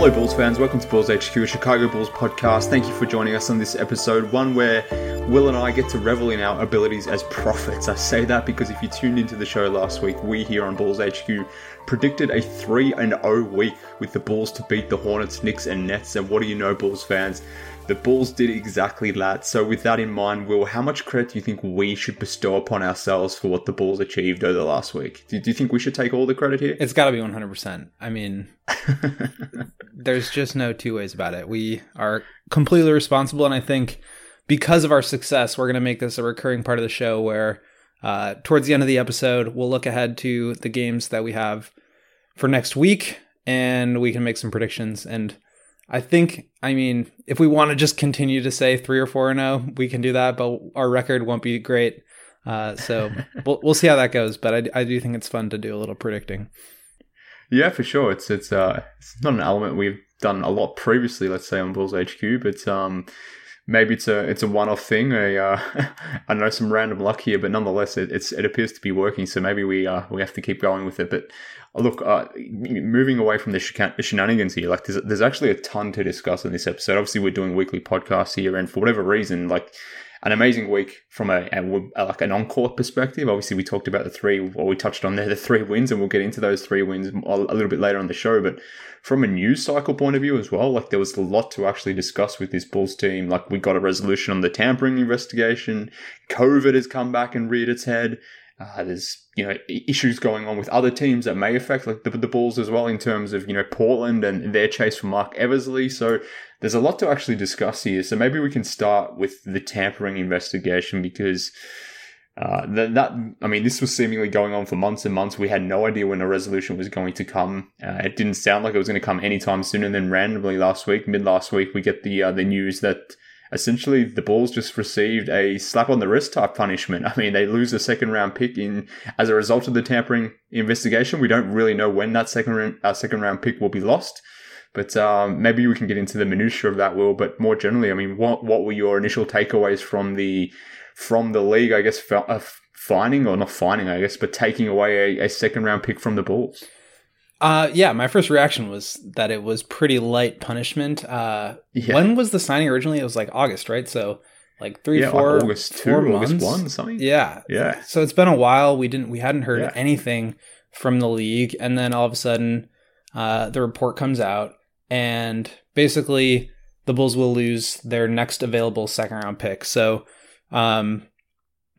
Hello, Bulls fans. Welcome to Bulls HQ, a Chicago Bulls podcast. Thank you for joining us on this episode, one where Will and I get to revel in our abilities as prophets. I say that because if you tuned into the show last week, we here on Bulls HQ predicted a 3 and 0 week with the Bulls to beat the Hornets, Knicks, and Nets. And what do you know, Bulls fans? The Bulls did exactly that. So, with that in mind, Will, how much credit do you think we should bestow upon ourselves for what the Bulls achieved over the last week? Do, do you think we should take all the credit here? It's got to be 100%. I mean, there's just no two ways about it. We are completely responsible. And I think because of our success, we're going to make this a recurring part of the show where uh, towards the end of the episode, we'll look ahead to the games that we have for next week and we can make some predictions. And I think, I mean, if we want to just continue to say three or four and zero, we can do that, but our record won't be great. Uh, so we'll we'll see how that goes. But I, I do think it's fun to do a little predicting. Yeah, for sure. It's it's uh it's not an element we've done a lot previously. Let's say on Bulls HQ, but um maybe it's a it's a one off thing. I uh, I know some random luck here, but nonetheless, it, it's it appears to be working. So maybe we uh we have to keep going with it. But look, uh, moving away from the, shenanigans here, like there's, there's actually a ton to discuss in this episode. Obviously, we're doing weekly podcasts here, and for whatever reason, like an amazing week from a, a, like an on-court perspective. Obviously, we talked about the three, or we touched on there the three wins, and we'll get into those three wins a little bit later on the show. But from a news cycle point of view as well, like there was a lot to actually discuss with this Bulls team. Like we got a resolution on the tampering investigation. COVID has come back and reared its head. Uh, there's you know issues going on with other teams that may affect like the, the Bulls as well in terms of you know Portland and their chase for Marc Eversley. So there's a lot to actually discuss here. So maybe we can start with the tampering investigation because uh, that, I mean this was seemingly going on for months and months. We had no idea when a resolution was going to come. Uh, it didn't sound like it was going to come anytime soon. And then randomly last week, mid last week, we get the uh, the news that essentially the Bulls just received a slap on the wrist type punishment. I mean, they lose a second round pick in as a result of the tampering investigation. We don't really know when that second round, uh, second round pick will be lost. But um, maybe we can get into the minutiae of that, Will. But more generally, I mean, what what were your initial takeaways from the from the league? I guess uh, finding or not finding, I guess, but taking away a, a second round pick from the Bulls. Uh, yeah, my first reaction was that it was pretty light punishment. Uh, yeah. when was the signing originally? It was like August, right? So like three, yeah, four, like August two, four August months. one, something. Yeah, yeah. So it's been a while. We didn't, we hadn't heard yeah. anything from the league, and then all of a sudden, uh, the report comes out, and basically the Bulls will lose their next available second round pick. So, um,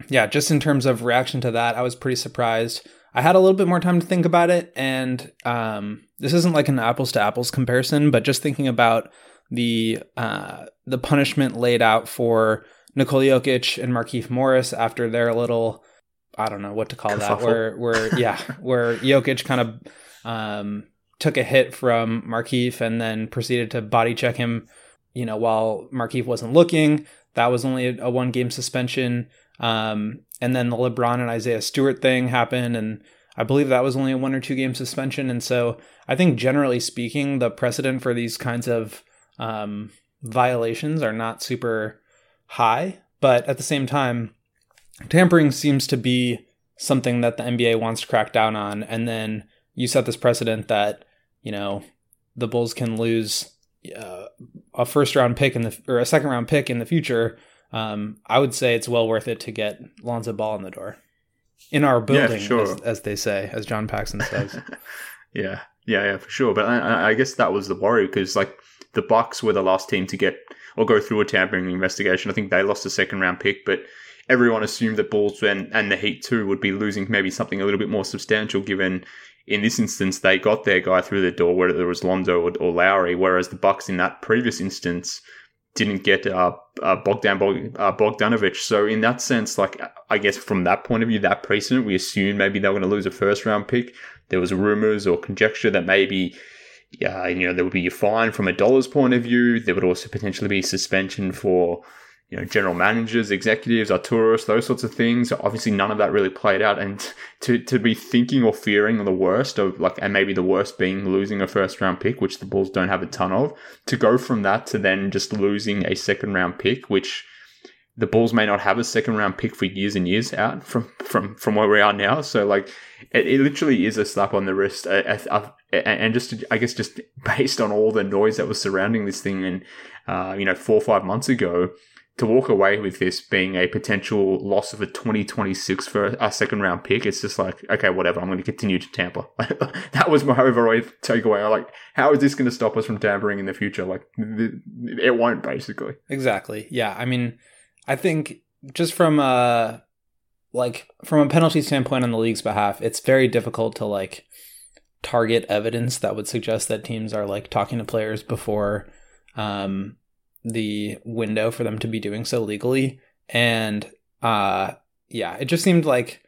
yeah, just in terms of reaction to that, I was pretty surprised. I had a little bit more time to think about it, and um, this isn't like an apples to apples comparison, but just thinking about the uh, the punishment laid out for Nikola Jokic and Markieff Morris after their little I don't know what to call that, where where yeah, where Jokic kind of um, took a hit from Markieff and then proceeded to body check him, you know, while Markieff wasn't looking. That was only a, a one game suspension. Um, and then the LeBron and Isaiah Stewart thing happened, and I believe that was only a one or two game suspension. And so I think generally speaking, the precedent for these kinds of um, violations are not super high. But at the same time, tampering seems to be something that the NBA wants to crack down on. And then you set this precedent that, you know, the Bulls can lose uh, a first round pick in the or a second round pick in the future um, I would say it's well worth it to get Lonzo Ball in the door in our building, yeah, sure. as, as, they say, as John Paxson says. yeah, yeah, yeah, for sure. But I, I guess that was the worry because like the Bucks were the last team to get or go through a tampering investigation. I think they lost a second round pick, but everyone assumed that Bulls and, and the Heat too would be losing maybe something a little bit more substantial given in this instance they got their guy through the door, whether it was Lonzo or, or Lowry, whereas the Bucks in that previous instance didn't get uh, uh, Bogdan Bog- uh. So in that sense, like I guess from that point of view, that precedent, we assumed maybe they were going to lose a first round pick. There was rumors or conjecture that maybe. You know, there would be a fine from a dollar's point of view. There would also potentially be suspension for you know, general managers, executives, Arturos, those sorts of things. Obviously, none of that really played out. And to, to be thinking or fearing the worst of like, and maybe the worst being losing a first round pick, which the Bulls don't have a ton of, to go from that to then just losing a second round pick, which the Bulls may not have a second round pick for years and years out from, from, from where we are now. So like, it, it literally is a slap on the wrist. and just, I guess, just based on all the noise that was surrounding this thing and, uh, you know, four or five months ago, to walk away with this being a potential loss of a 2026 for a second round pick, it's just like, okay, whatever, I'm going to continue to tamper. that was my overall takeaway. Like, how is this going to stop us from tampering in the future? Like, it won't, basically. Exactly. Yeah. I mean, I think just from a, like, from a penalty standpoint on the league's behalf, it's very difficult to, like, target evidence that would suggest that teams are, like, talking to players before, um, the window for them to be doing so legally. And uh, yeah, it just seemed like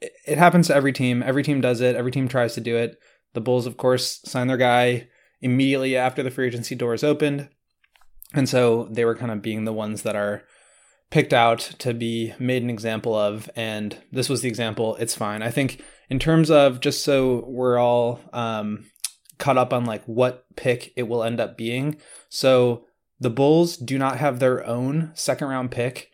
it happens to every team. Every team does it. Every team tries to do it. The Bulls, of course, sign their guy immediately after the free agency doors opened. And so they were kind of being the ones that are picked out to be made an example of. And this was the example. It's fine. I think in terms of just so we're all um, caught up on like what pick it will end up being. So the Bulls do not have their own second round pick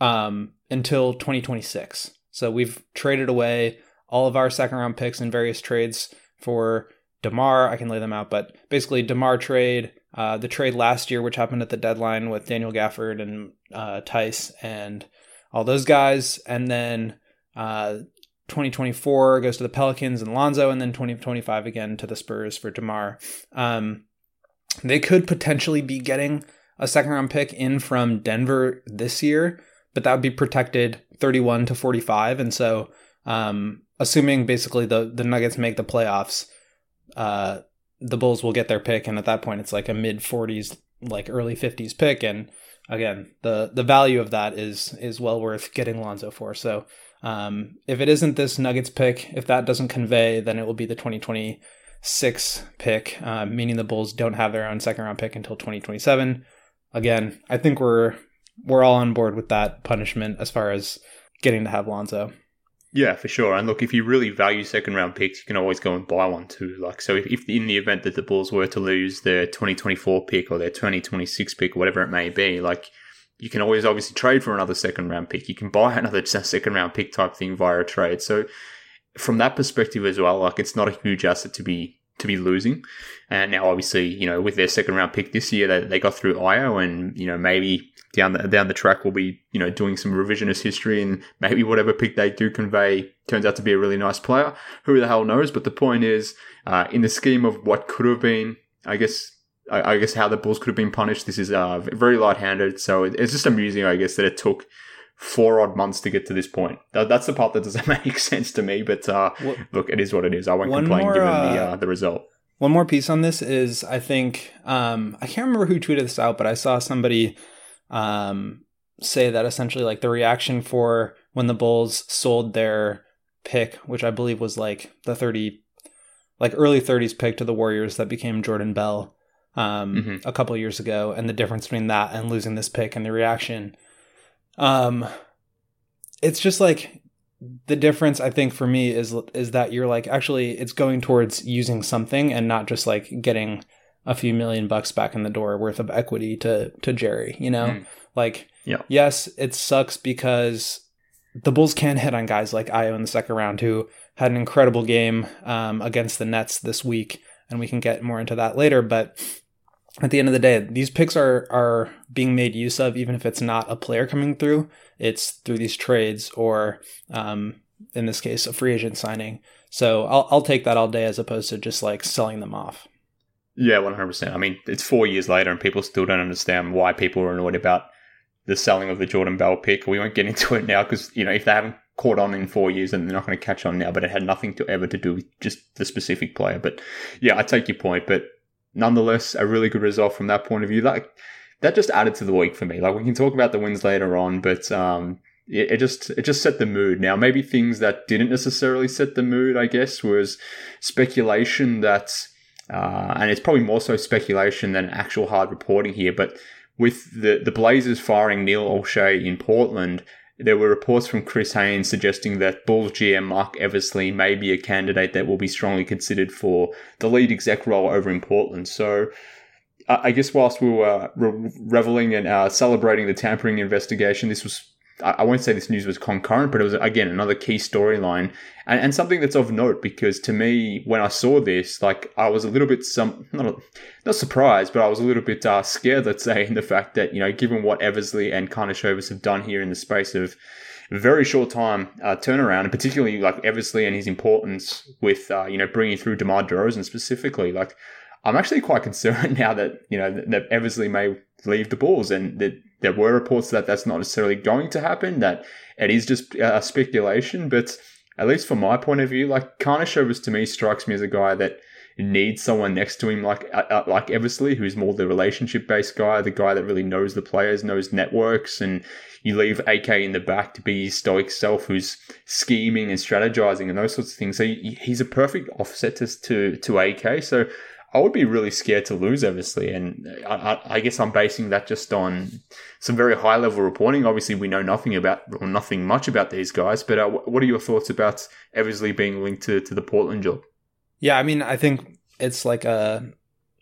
um, until 2026. So we've traded away all of our second round picks in various trades for DeMar. I can lay them out, but basically DeMar trade, uh, the trade last year, which happened at the deadline with Daniel Gafford and uh, Theis and all those guys, and then uh, 2024 goes to the Pelicans and Lonzo, and then 2025 again to the Spurs for DeMar. Um, they could potentially be getting a second round pick in from Denver this year, but that would be protected 31 to 45. And so, um, assuming basically the, the Nuggets make the playoffs, uh, the Bulls will get their pick. And at that point, it's like a mid 40s, like early 50s pick. And again, the, the value of that is, is well worth getting Lonzo for. So, um, if it isn't this Nuggets pick, if that doesn't convey, then it will be the 2020 six pick, uh, meaning the Bulls don't have their own second round pick until 2027. Again, I think we're we're all on board with that punishment as far as getting to have Lonzo. Yeah, for sure. And look, if you really value second round picks, you can always go and buy one too. Like, so if, if in the event that the Bulls were to lose their 2024 pick or their 2026 pick, whatever it may be, like, you can always obviously trade for another second round pick. You can buy another second round pick type thing via a trade. So from that perspective as well, like it's not a huge asset to be to be losing. And now, obviously, you know, with their second round pick this year, they, they got through Ayo, and you know maybe down the down the track we'll be you know doing some revisionist history, and maybe whatever pick they do convey turns out to be a really nice player. Who the hell knows? But the point is, uh, in the scheme of what could have been, I guess. I, I guess how the Bulls could have been punished. This is uh, very light-handed, so it's just amusing, I guess, that it took four odd months to get to this point. That, that's the part that doesn't make sense to me. But uh, well, look, it is what it is. I won't complain more, given uh, the uh, the result. One more piece on this is I think um, I can't remember who tweeted this out, but I saw somebody um, say that essentially like the reaction for when the Bulls sold their pick, which I believe was like the thirty, like early thirties pick to the Warriors that became Jordan Bell um, mm-hmm. a couple years ago, and the difference between that and losing this pick and the reaction um, it's just like the difference I think for me is is that you're like actually it's going towards using something and not just like getting a few million bucks back in the door worth of equity to to Jerry, you know? Mm. Like yeah. yes, it sucks because the Bulls can hit on guys like Ayo in the second round who had an incredible game um, against the Nets this week, and we can get more into that later. But at the end of the day, these picks are are being made use of, even if it's not a player coming through. It's through these trades, or um, in this case, a free agent signing. So I'll I'll take that all day as opposed to just like selling them off. Yeah, one hundred percent. I mean, it's four years later, and people still don't understand why people are annoyed about the selling of the Jordan Bell pick. We won't get into it now because you know if they haven't caught on in four years, and they're not going to catch on now. But it had nothing to ever to do with just the specific player. But yeah, I take your point. But nonetheless, a really good result from that point of view. Like that just added to the week for me. Like we can talk about the wins later on, but um, it, it just it just set the mood. Now maybe things that didn't necessarily set the mood, I guess, was speculation that, uh, and it's probably more so speculation than actual hard reporting here, but. With the, the Blazers firing Neil Olshey in Portland, there were reports from Chris Haynes suggesting that Bulls GM Marc Eversley may be a candidate that will be strongly considered for the lead exec role over in Portland. So I guess whilst we were reveling and uh, celebrating the tampering investigation, this was I won't say this news was concurrent, but it was again another key storyline and, and something that's of note because to me, when I saw this, like I was a little bit some not not surprised, but I was a little bit uh, scared, let's say, in the fact that you know, given what Eversley and Karnisovas have done here in the space of very short time uh, turnaround, and particularly like Eversley and his importance with uh, you know bringing through DeMar DeRozan specifically, like I'm actually quite concerned now that you know that Eversley may leave the Bulls, and that there were reports that that's not necessarily going to happen. That it is just a speculation, but at least from my point of view, like Karnisovas to me strikes me as a guy that needs someone next to him like uh, uh like Eversley, who's more the relationship based guy, the guy that really knows the players, knows networks, and you leave AK in the back to be his stoic self, who's scheming and strategizing and those sorts of things. So he's a perfect offset to to, to AK. So I would be really scared to lose, obviously. And I, I, guess I'm basing that just on some very high level reporting. Obviously, we know nothing about or nothing much about these guys. But uh, what are your thoughts about Eversley being linked to, to the Portland job? Yeah, I mean, I think it's like a uh,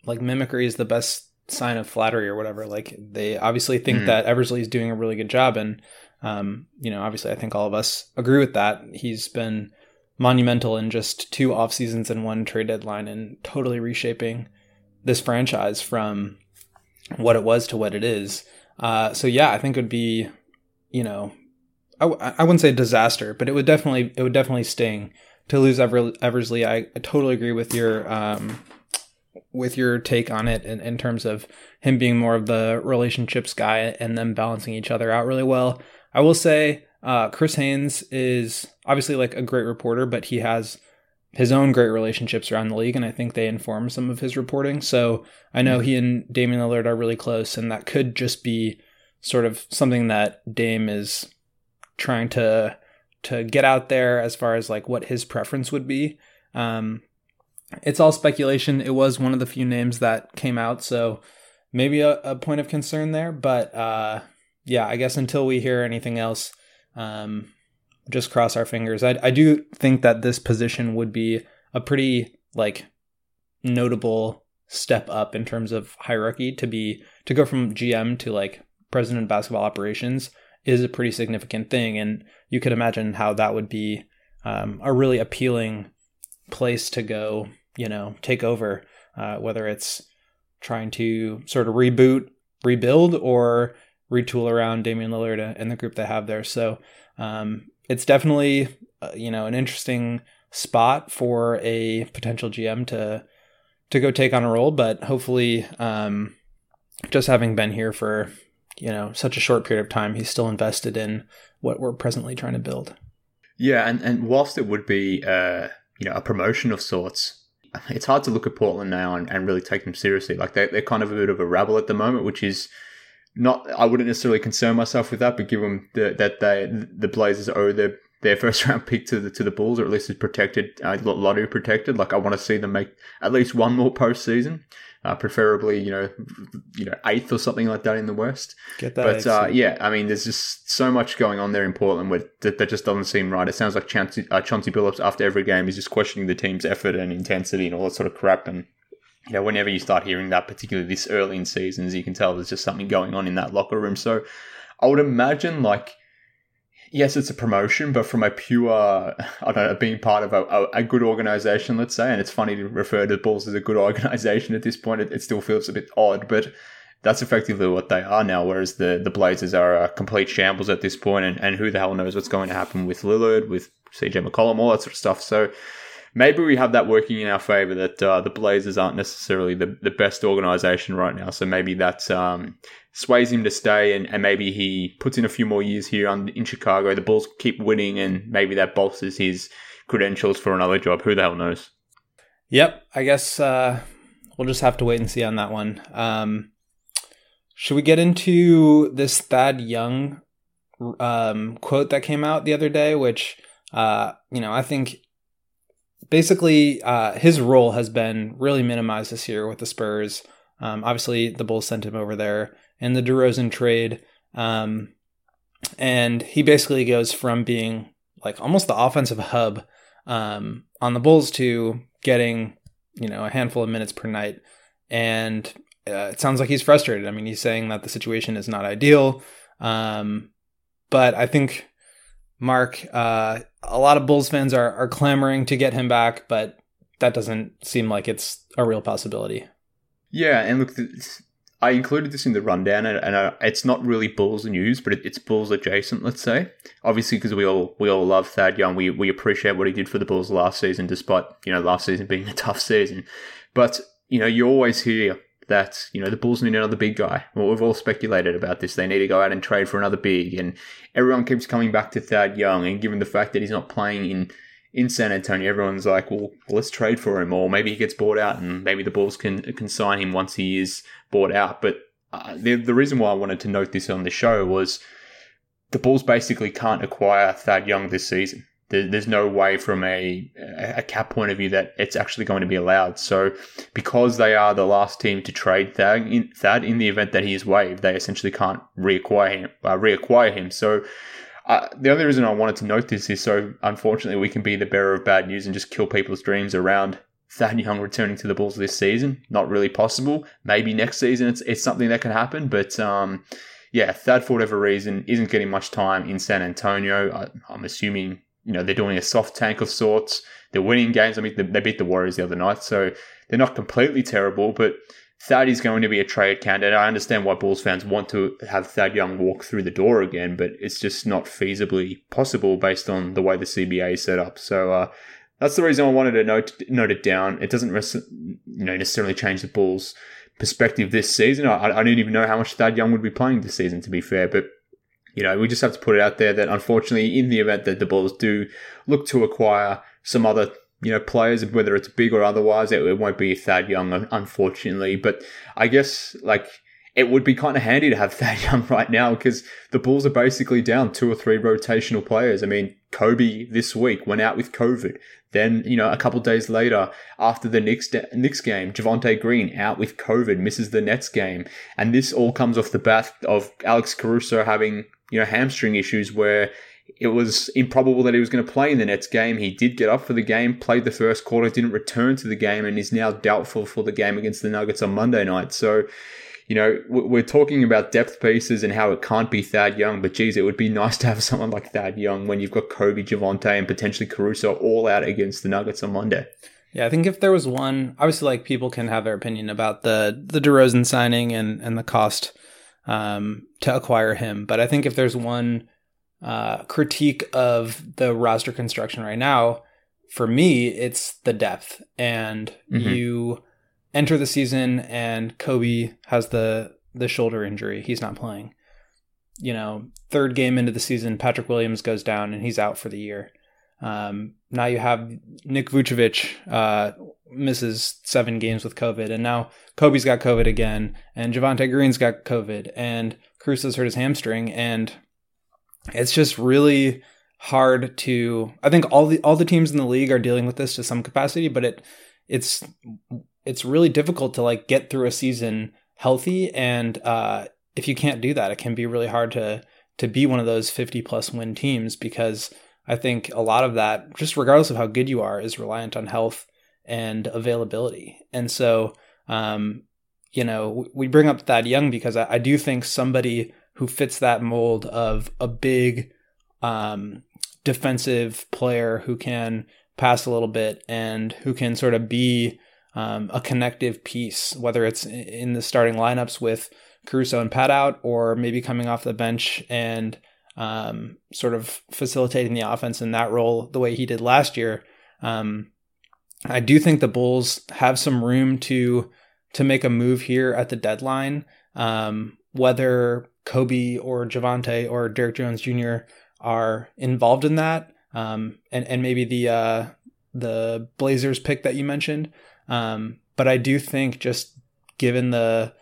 like mimicry is the best sign of flattery or whatever. Like they obviously think mm. that Eversley is doing a really good job, and um, you know, obviously, I think all of us agree with that. He's been monumental in just two off seasons and one trade deadline and totally reshaping this franchise from what it was to what it is. Uh, so yeah, I think it would be, you know, I, I wouldn't say disaster, but it would definitely it would definitely sting to lose Ever, Eversley. I, I totally agree with your um, with your take on it in, in terms of him being more of the relationships guy and them balancing each other out really well. I will say uh, Chris Haynes is obviously like a great reporter, but he has his own great relationships around the league, and I think they inform some of his reporting. So I know he and Damian Lillard are really close, and that could just be sort of something that Dame is trying to to get out there as far as like what his preference would be. Um, it's all speculation. It was one of the few names that came out, so maybe a, a point of concern there. But uh, yeah, I guess until we hear anything else, um, just cross our fingers. I, I do think that this position would be a pretty like notable step up in terms of hierarchy to be to go from GM to like president of basketball operations is a pretty significant thing, and you could imagine how that would be um, a really appealing place to go. You know, take over, uh, whether it's trying to sort of reboot, rebuild, or retool around Damian Lillard and the group they have there. So um, it's definitely uh, you know an interesting spot for a potential GM to to go take on a role, but hopefully, um, just having been here for you know such a short period of time, he's still invested in what we're presently trying to build. Yeah, and and whilst it would be uh, you know a promotion of sorts, it's hard to look at Portland now and, and really take them seriously. Like they they're kind of a bit of a rabble at the moment, which is not I wouldn't necessarily concern myself with that, but given the, that they the Blazers owe their their first round pick to the to the Bulls, or at least is protected, uh, lottery protected. Like I want to see them make at least one more postseason, uh, preferably you know you know eighth or something like that in the West. Get that, but uh, yeah, I mean, there's just so much going on there in Portland where that, that just doesn't seem right. It sounds like Chauncey, uh, Chauncey Billups after every game is just questioning the team's effort and intensity and all that sort of crap, and you know, whenever you start hearing that, particularly this early in seasons, you can tell there's just something going on in that locker room. So I would imagine, like, yes, it's a promotion, but from a pure, I don't know, being part of a, a, good organization, let's say, and it's funny to refer to the Bulls as a good organization at this point, it, it still feels a bit odd, but that's effectively what they are now, whereas the, the Blazers are a complete shambles at this point, and, and who the hell knows what's going to happen with Lillard, with CJ McCollum, all that sort of stuff. So, maybe we have that working in our favor that uh, the Blazers aren't necessarily the, the best organization right now. So maybe that um, sways him to stay and, and maybe he puts in a few more years here on, in Chicago. The Bulls keep winning and maybe that bolsters his credentials for another job. Who the hell knows? Yep. I guess uh, we'll just have to wait and see on that one. Um, should we get into this Thad Young um, quote that came out the other day, which, uh, you know, I think basically uh, his role has been really minimized this year with the Spurs. Um, obviously, the Bulls sent him over there in the DeRozan trade. Um, and he basically goes from being like almost the offensive hub um, on the Bulls to getting, you know, a handful of minutes per night. And uh, it sounds like he's frustrated. I mean, he's saying that the situation is not ideal. Um, but I think Mark, uh, a lot of Bulls fans are, are clamoring to get him back, but that doesn't seem like it's a real possibility. Yeah, and look, I included this in the rundown, and, and it's not really Bulls news, but it, it's Bulls adjacent. Let's say, obviously, because we all we all love Thad Young, we we appreciate what he did for the Bulls last season, despite you know last season being a tough season. But you know, you always hear that you know the Bulls need another big guy. Well, we've all speculated about this. They need to go out and trade for another big, and everyone keeps coming back to Thad Young. And given the fact that he's not playing in in San Antonio, everyone's like, well, let's trade for him, or maybe he gets bought out, and maybe the Bulls can can sign him once he is bought out. But uh, the the reason why I wanted to note this on the show was the Bulls basically can't acquire Thad Young this season there's no way from a, a cap point of view that it's actually going to be allowed. So, because they are the last team to trade Thad in, Thad in the event that he is waived, they essentially can't reacquire him. Uh, reacquire him. So, uh, the only reason I wanted to note this is so unfortunately we can be the bearer of bad news and just kill people's dreams around Thad Young returning to the Bulls this season. Not really possible. Maybe next season it's it's something that can happen, but um, yeah, Thad for whatever reason isn't getting much time in San Antonio. I, I'm assuming you know, they're doing a soft tank of sorts. They're winning games. I mean, they beat the Warriors the other night, so they're not completely terrible, but Thad is going to be a trade candidate. I understand why Bulls fans want to have Thad Young walk through the door again, but it's just not feasibly possible based on the way the CBA is set up. So uh, that's the reason I wanted to note note it down. It doesn't you know necessarily change the Bulls' perspective this season. I, I don't even know how much Thad Young would be playing this season, to be fair, but you know, we just have to put it out there that unfortunately, in the event that the Bulls do look to acquire some other, you know, players, whether it's big or otherwise, it, it won't be Thad Young, unfortunately. But I guess, like, it would be kind of handy to have Thad Young right now because the Bulls are basically down two or three rotational players. I mean, Coby this week went out with COVID. Then, you know, a couple days later, after the Knicks, Knicks game, Javonte Green out with COVID, misses the Nets game. And this all comes off the bat of Alex Caruso having you know, hamstring issues where it was improbable that he was going to play in the Nets game. He did get up for the game, played the first quarter, didn't return to the game, and is now doubtful for the game against the Nuggets on Monday night. So, you know, we're talking about depth pieces and how it can't be Thad Young, but geez, it would be nice to have someone like Thad Young when you've got Coby, Javonte, and potentially Caruso all out against the Nuggets on Monday. Yeah, I think if there was one, obviously, like people can have their opinion about the the DeRozan signing and and the cost um, to acquire him. But I think if there's one uh, critique of the roster construction right now, for me, it's the depth. And mm-hmm. you enter the season, and Coby has the the shoulder injury; he's not playing. You know, third game into the season, Patrick Williams goes down, and he's out for the year. Um, now you have Nick Vucevic uh, misses seven games with COVID, and now Coby's got COVID again, and Javonte Green's got COVID, and Cruz has hurt his hamstring, and it's just really hard to. I think all the all the teams in the league are dealing with this to some capacity, but it it's it's really difficult to like get through a season healthy, and uh, if you can't do that, it can be really hard to to be one of those fifty plus win teams because I think a lot of that, just regardless of how good you are, is reliant on health and availability. And so, um, you know, we bring up that Young because I, I, do think somebody who fits that mold of a big um, defensive player who can pass a little bit and who can sort of be um, a connective piece, whether it's in the starting lineups with Caruso and Pat out, or maybe coming off the bench and um, sort of facilitating the offense in that role the way he did last year. Um, I do think the Bulls have some room to to make a move here at the deadline. Um, whether Coby or Javonte or Derrick Jones Jr. are involved in that, um, and and maybe the uh, the Blazers pick that you mentioned. Um, but I do think just given the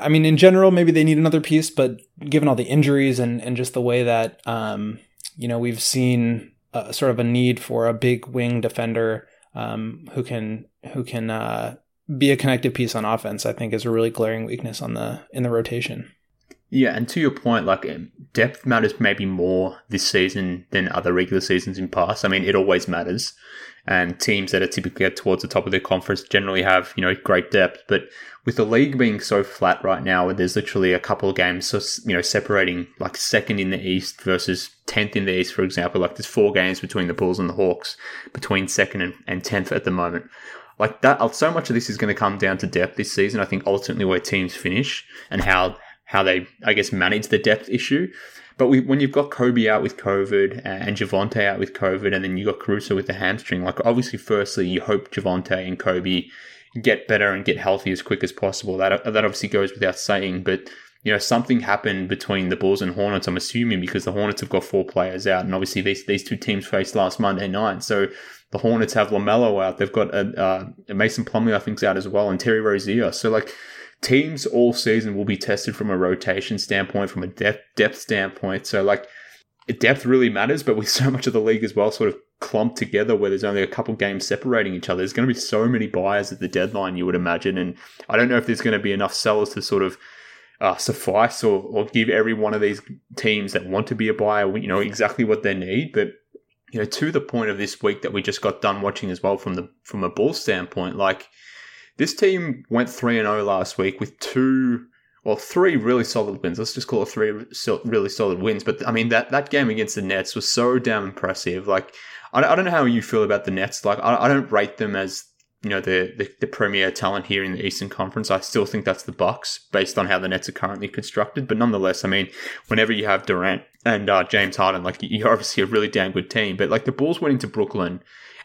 I mean, in general, maybe they need another piece, but given all the injuries and, and just the way that, um, you know, we've seen a, sort of a need for a big wing defender um, who can who can uh, be a connective piece on offense, I think is a really glaring weakness on the in the rotation. Yeah, and to your point, like um, depth matters maybe more this season than other regular seasons in past. I mean, it always matters, and teams that are typically towards the top of their conference generally have you know great depth. But with the league being so flat right now, where there's literally a couple of games, so you know, separating like second in the East versus tenth in the East, for example, like there's four games between the Bulls and the Hawks, between second and tenth at the moment. Like that, uh, so much of this is going to come down to depth this season. I think ultimately where teams finish and how how they, I guess, manage the depth issue. But we, when you've got Coby out with COVID and Javonte out with COVID, and then you got Caruso with the hamstring, like obviously, firstly, you hope Javonte and Coby get better and get healthy as quick as possible. That that obviously goes without saying. But you know, something happened between the Bulls and Hornets. I'm assuming because the Hornets have got four players out, and obviously these these two teams faced last Monday night. So the Hornets have LaMelo out. They've got a, uh, Mason Plumlee, I think, is out as well, and Terry Rozier. So like teams all season will be tested from a rotation standpoint, from a depth depth standpoint. So like depth really matters, but with so much of the league as well, sort of clumped together where there's only a couple games separating each other, there's going to be so many buyers at the deadline, you would imagine. And I don't know if there's going to be enough sellers to sort of uh, suffice or, or give every one of these teams that want to be a buyer, you know, exactly what they need. But you know, to the point of this week that we just got done watching as well from the from a ball standpoint, like this team went 3 0 last week with two, well, three really solid wins. Let's just call it three really solid wins. But I mean, that, that game against the Nets was so damn impressive. Like, I, I don't know how you feel about the Nets. Like, I, I don't rate them as you know the, the, the premier talent here in the Eastern Conference. I still think that's the Bucks based on how the Nets are currently constructed. But nonetheless, I mean, whenever you have Durant and uh, James Harden, like you're obviously a really damn good team. But like the Bulls went into Brooklyn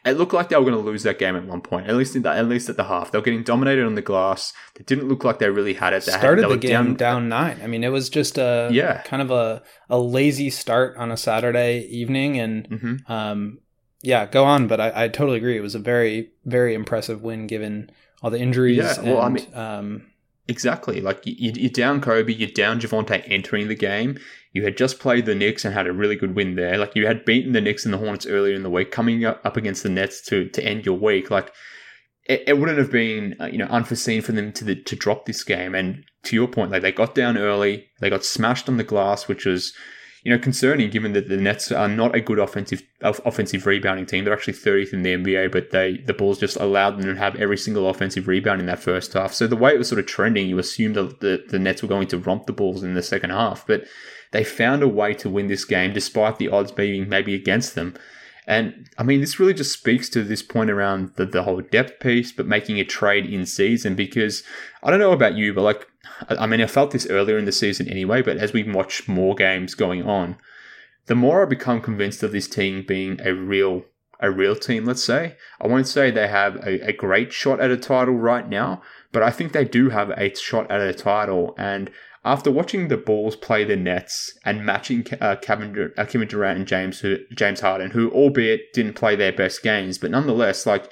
it looked like they were going to lose that game at one point, at least the, at least at the half. They were getting dominated on the glass. They didn't look like they really had it. They Started had, the game down, down, nine. I mean, it was just a yeah. kind of a, a lazy start on a Saturday evening, and mm-hmm. um, yeah, go on. But I, I, totally agree. It was a very very impressive win given all the injuries. Yeah, well, and, I mean. Um, Exactly. Like you, you're down Coby, you're down Javonte entering the game. You had just played the Knicks and had a really good win there. Like you had beaten the Knicks and the Hornets earlier in the week, coming up against the Nets to to end your week. Like it, it wouldn't have been uh, you know unforeseen for them to the, to drop this game. And to your point, like they got down early, they got smashed on the glass, which was you know, concerning given that the Nets are not a good offensive offensive rebounding team. They're actually 30th in the NBA, but they the Bulls just allowed them to have every single offensive rebound in that first half. So the way it was sort of trending, you assumed that the, the Nets were going to romp the Bulls in the second half, but they found a way to win this game despite the odds being maybe against them. And I mean, this really just speaks to this point around the, the whole depth piece, but making a trade in season because I don't know about you, but like I mean, I felt this earlier in the season anyway, but as we watch more games going on, the more I become convinced of this team being a real a real team, let's say. I won't say they have a, a great shot at a title right now, but I think they do have a shot at a title. And after watching the Bulls play the Nets and matching uh, Kevin, uh, Kevin Durant and James who, James Harden, who albeit didn't play their best games, but nonetheless, like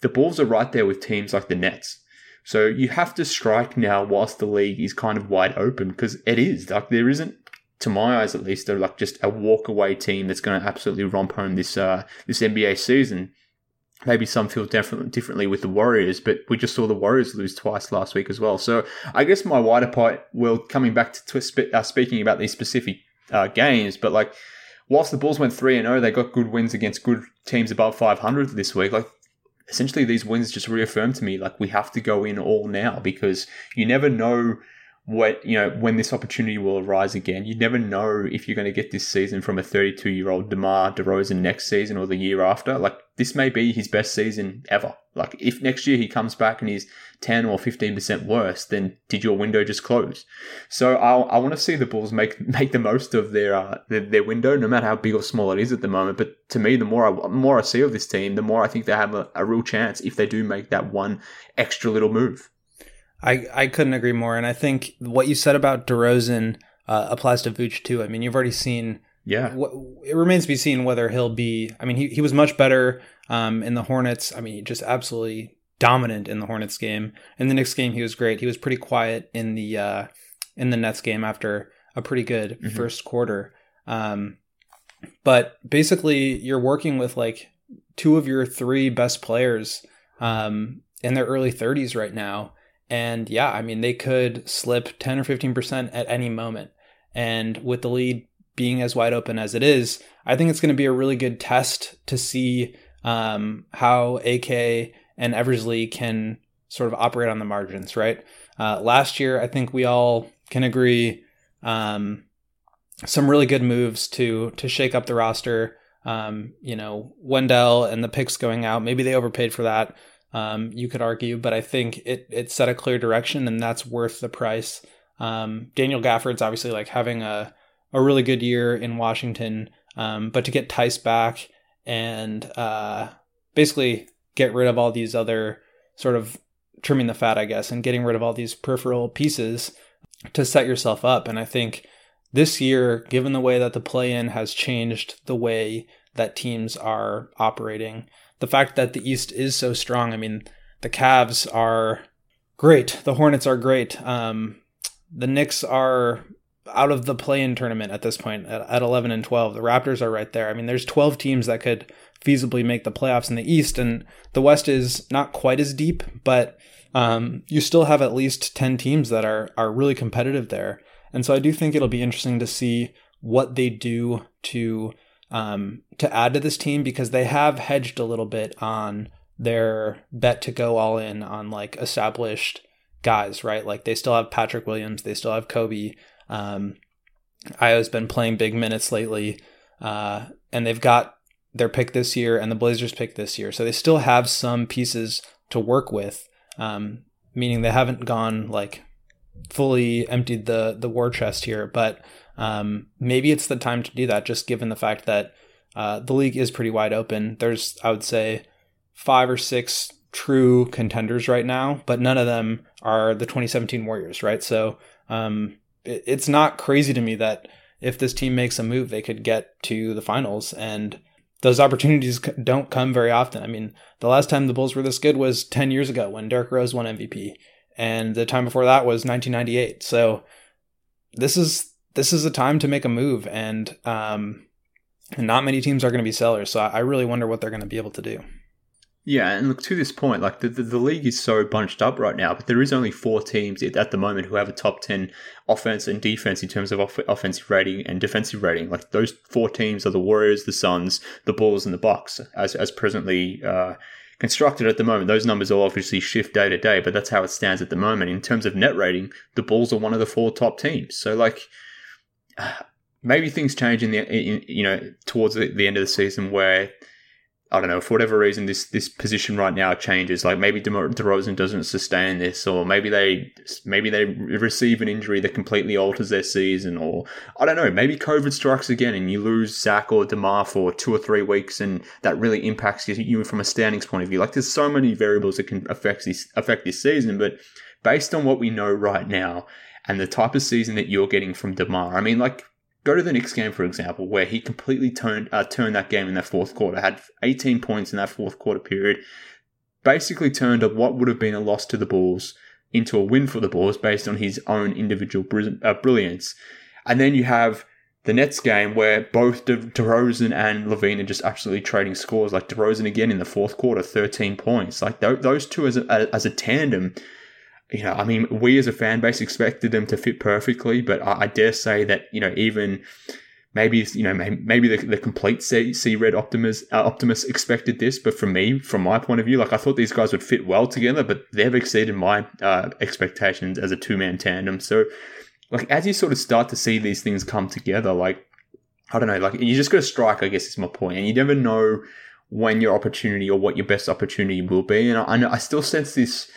the Bulls are right there with teams like the Nets. So you have to strike now whilst the league is kind of wide open because it is like there isn't, to my eyes at least, like just a walk away team that's going to absolutely romp home this uh, this NBA season. Maybe some feel different, differently with the Warriors, but we just saw the Warriors lose twice last week as well. So I guess my wider point, well, coming back to, to uh, speaking about these specific uh, games, but like whilst the Bulls went three and zero, oh, they got good wins against good teams above 500 this week. Like essentially these wins just reaffirm to me like we have to go in all now because you never know what you know when this opportunity will arise again. You never know if you're going to get this season from a 32 year old DeMar DeRozan next season or the year after. Like this may be his best season ever. Like if next year he comes back and he's 10 or 15 percent worse, then did your window just close? So I, I want to see the Bulls make make the most of their, uh, their, their window, no matter how big or small it is at the moment. But to me, the more I more I see of this team, the more I think they have a, a real chance if they do make that one extra little move. I, I couldn't agree more. And I think what you said about DeRozan uh, applies to Vooch too. I mean, you've already seen. Yeah. it remains to be seen whether he'll be. I mean, he, he was much better um, in the Hornets. I mean, just absolutely dominant in the Hornets game. In the Knicks game, he was great. He was pretty quiet in the uh, in the Nets game after a pretty good mm-hmm. first quarter. Um, but basically, you're working with like two of your three best players um, in their early 30s right now and yeah, I mean, they could slip 10 or 15% at any moment. And with the lead being as wide open as it is, I think it's going to be a really good test to see um, how AK and Eversley can sort of operate on the margins, right? Uh, last year, I think we all can agree um, some really good moves to to shake up the roster. Um, you know, Wendell and the picks going out, maybe they overpaid for that um, you could argue, but I think it it set a clear direction, and that's worth the price. Um, Daniel Gafford's obviously like having a a really good year in Washington, um, but to get Theis back and uh, basically get rid of all these other sort of trimming the fat, I guess, and getting rid of all these peripheral pieces to set yourself up. And I think this year, given the way that the play in has changed the way that teams are operating, the fact that the East is so strong. I mean, the Cavs are great. The Hornets are great. Um, the Knicks are out of the play-in tournament at this point at, at 11 and 12. The Raptors are right there. I mean, there's 12 teams that could feasibly make the playoffs in the East, and the West is not quite as deep, but um, you still have at least 10 teams that are are really competitive there. And so I do think it'll be interesting to see what they do to um, to add to this team because they have hedged a little bit on their bet to go all in on like established guys, right? Like they still have Patrick Williams, they still have Coby. Um, Ayo's been playing big minutes lately, uh, and they've got their pick this year and the Blazers pick this year, so they still have some pieces to work with. Um, meaning they haven't gone like fully emptied the the war chest here, but um, maybe it's the time to do that, just given the fact that uh, the league is pretty wide open. There's, I would say, five or six true contenders right now, but none of them are the 2017 Warriors, right? So um, it's not crazy to me that if this team makes a move, they could get to the finals. And those opportunities don't come very often. I mean, the last time the Bulls were this good was 10 years ago when Derrick Rose won MVP. And the time before that was 1998. So this is this is a time to make a move, and um, not many teams are going to be sellers. So I really wonder what they're going to be able to do. Yeah, and look to this point, like the, the, the, league is so bunched up right now, but there is only four teams at the moment who have a top 10 offense and defense in terms of off- offensive rating and defensive rating. Like those four teams are the Warriors, the Suns, the Bulls, and the Bucks as, as presently uh, constructed at the moment. Those numbers will obviously shift day to day, but that's how it stands at the moment. In terms of net rating, the Bulls are one of the four top teams. So, like, maybe things change in the in, you know towards the, the, end of the season where I don't know for whatever reason this this position right now changes. Like maybe DeRozan doesn't sustain this, or maybe they maybe they receive an injury that completely alters their season, or I don't know. Maybe COVID strikes again and you lose Zach or DeMar for two or three weeks, and that really impacts you from a standings point of view. Like there's so many variables that can affect this affect this season, but based on what we know right now and the type of season that you're getting from DeMar. I mean, like go to the Knicks game for example, where he completely turned uh, turned that game in that fourth quarter, had 18 points in that fourth quarter period, basically turned up what would have been a loss to the Bulls into a win for the Bulls based on his own individual uh, brilliance. And then you have the Nets game where both De- DeRozan and LaVine are just absolutely trading scores. Like DeRozan again in the fourth quarter, 13 points. Like th- those two as a, as a tandem you know, I mean, we as a fan base expected them to fit perfectly, but I, I dare say that, you know, even maybe you know maybe, the, the complete C, C Red Optimus uh, Optimus expected this, but from me, from my point of view, like I thought these guys would fit well together, but they've exceeded my uh, expectations as a two man tandem. So, like as you sort of start to see these things come together, like I don't know, like you just got to strike. I guess is my point, and you never know when your opportunity or what your best opportunity will be. And I, I still sense this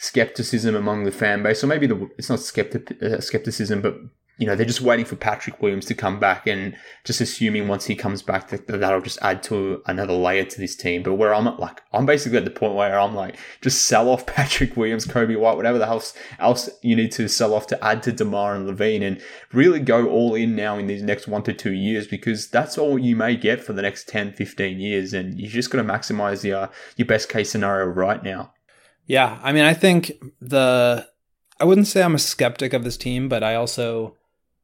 skepticism among the fan base, or maybe the, it's not skeptic, uh, skepticism, but you know, they're just waiting for Patrick Williams to come back and just assuming once he comes back that that'll just add to another layer to this team. But where I'm at, like, I'm basically at the point where I'm like, just sell off Patrick Williams, Coby White, whatever the else, else you need to sell off to add to DeMar and LaVine, and really go all in now in these next one to two years because that's all you may get for the next 10, 15 years. And you just got to maximize your, your best case scenario right now. Yeah. I mean, I think the, I wouldn't say I'm a skeptic of this team, but I also,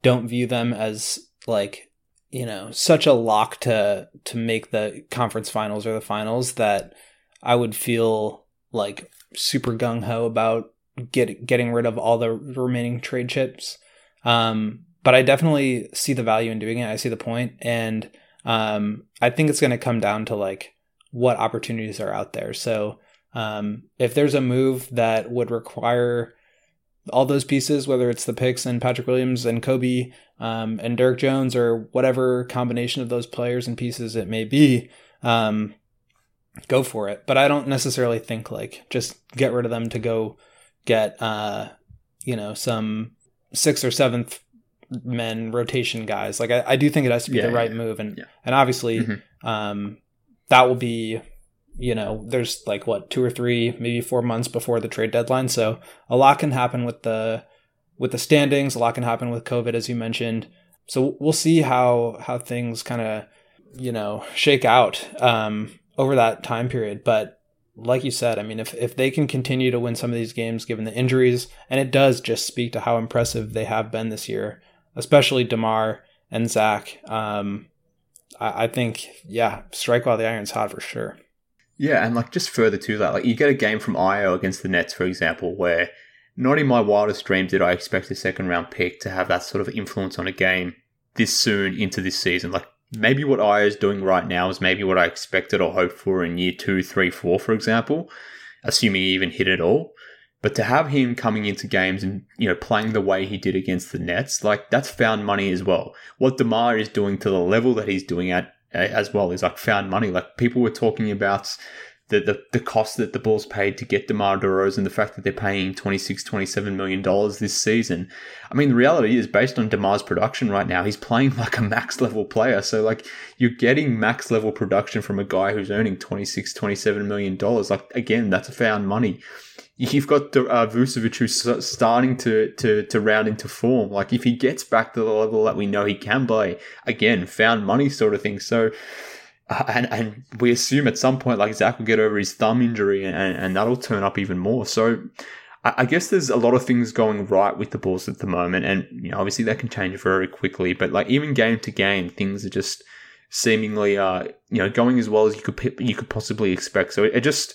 don't view them as like you know such a lock to to make the conference finals or the finals that I would feel like super gung ho about get getting rid of all the remaining trade chips. Um, but I definitely see the value in doing it. I see the point, and um, I think it's going to come down to like what opportunities are out there. So um, if there's a move that would require all those pieces, whether it's the picks and Patrick Williams and Coby um, and Derrick Jones or whatever combination of those players and pieces it may be, um, go for it. But I don't necessarily think like just get rid of them to go get uh, you know some sixth or seventh men rotation guys. Like I, I do think it has to be yeah, the right yeah. move, and yeah. and obviously mm-hmm. um, that will be you know, there's like what two or three, maybe four months before the trade deadline. So a lot can happen with the with the standings. A lot can happen with COVID, as you mentioned. So we'll see how how things kind of you know shake out um, over that time period. But like you said, I mean, if if they can continue to win some of these games, given the injuries, and it does just speak to how impressive they have been this year, especially DeMar and Zach. Um, I, I think, yeah, strike while the iron's hot for sure. Yeah, and like just further to that, like you get a game from Ayo against the Nets, for example, where not in my wildest dreams did I expect a second round pick to have that sort of influence on a game this soon into this season. Like maybe what Ayo is doing right now is maybe what I expected or hoped for in year two, three, four, for example, assuming he even hit it all. But to have him coming into games and you know playing the way he did against the Nets, like that's found money as well. What DeMar is doing to the level that he's doing at as well is like found money. Like people were talking about the, the, the cost that the Bulls paid to get DeMar DeRozan, the fact that they're paying 26, 27 million dollars this season. I mean, the reality is based on DeMar's production right now, he's playing like a max level player. So like you're getting max level production from a guy who's earning 26, 27 million dollars. Like again, that's a found money you've got uh, Vucevic who's starting to, to, to round into form. Like if he gets back to the level that we know he can play, again, found money sort of thing. So, uh, and, and we assume at some point like Zach will get over his thumb injury and, and that'll turn up even more. So, I, I guess there's a lot of things going right with the Bulls at the moment, and you know obviously that can change very quickly. But like even game to game, things are just seemingly uh you know going as well as you could you could possibly expect. So it, it just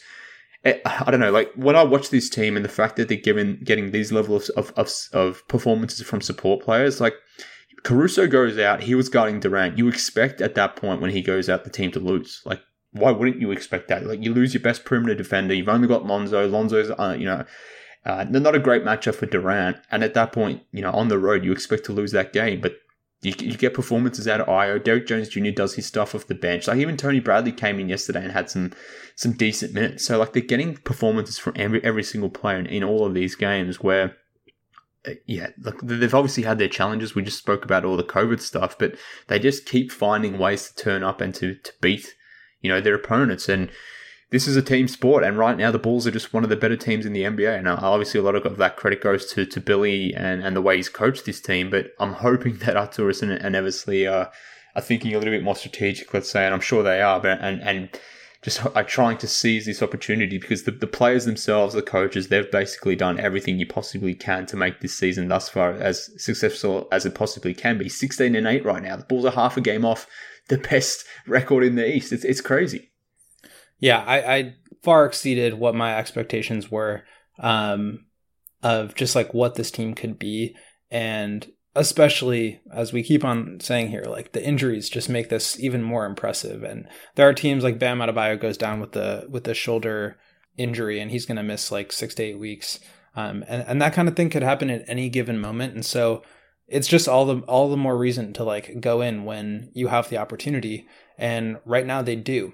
I don't know, like when I watch this team and the fact that they're given getting these levels of, of, of performances from support players, like Caruso goes out, he was guarding Durant. You expect at that point when he goes out the team to lose. Like, why wouldn't you expect that? Like, you lose your best perimeter defender. You've only got Lonzo. Lonzo's, uh, you know, uh, not a great matchup for Durant. And at that point, you know, on the road, you expect to lose that game. But you, you get performances out of Ayo. Derrick Jones Jr. does his stuff off the bench. Like even Tony Bradley came in yesterday and had some some decent minutes. So like they're getting performances from every every single player in, in all of these games where uh, yeah, look, they've obviously had their challenges. We just spoke about all the COVID stuff, but they just keep finding ways to turn up and to, to beat, you know, their opponents. And this is a team sport, and right now the Bulls are just one of the better teams in the NBA. And uh, obviously, a lot of that credit goes to, to Billy and, and the way he's coached this team. But I'm hoping that Arturas and, and Eversley are, are thinking a little bit more strategic, let's say, and I'm sure they are. But and and just are trying to seize this opportunity because the, the players themselves, the coaches, they've basically done everything you possibly can to make this season thus far as successful as it possibly can be. 16 and 8 right now. The Bulls are half a game off the best record in the East. It's, it's crazy. Yeah, I, I far exceeded what my expectations were um, of just like what this team could be. And especially as we keep on saying here, like the injuries just make this even more impressive. And there are teams like Bam Adebayo goes down with the with the shoulder injury, and he's going to miss like six to eight weeks. Um, and and that kind of thing could happen at any given moment. And so it's just all the all the more reason to like go in when you have the opportunity. And right now they do.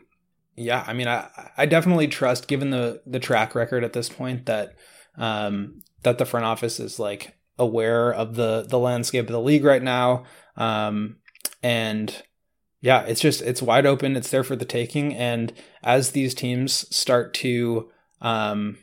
Yeah, I mean, I I definitely trust, given the the track record at this point, that um, that the front office is like aware of the the landscape of the league right now. Um, and yeah, it's just it's wide open. It's there for the taking. And as these teams start to um,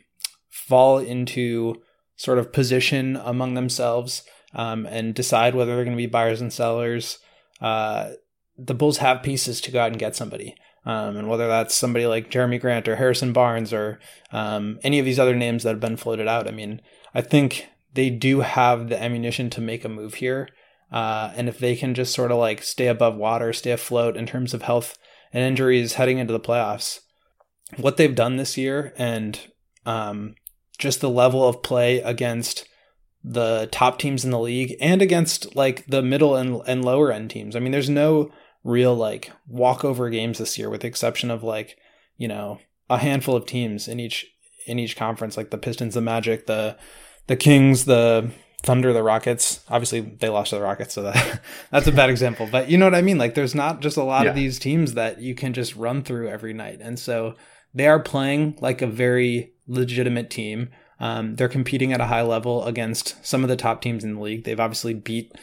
fall into sort of position among themselves um, and decide whether they're going to be buyers and sellers, uh, the Bulls have pieces to go out and get somebody. Um, and whether that's somebody like Jerami Grant or Harrison Barnes or um, any of these other names that have been floated out, I mean, I think they do have the ammunition to make a move here. Uh, and if they can just sort of like stay above water, stay afloat in terms of health and injuries heading into the playoffs, what they've done this year and um, just the level of play against the top teams in the league and against like the middle and, and lower end teams. I mean, there's no real like walkover games this year with the exception of like, you know, a handful of teams in each in each conference, like the Pistons, the Magic, the the Kings, the Thunder, the Rockets. Obviously, they lost to the Rockets, so that that's a bad example. But you know what I mean? Like, there's not just a lot yeah. of these teams that you can just run through every night, and so they are playing like a very legitimate team. Um, they're competing at a high level against some of the top teams in the league. They've obviously beat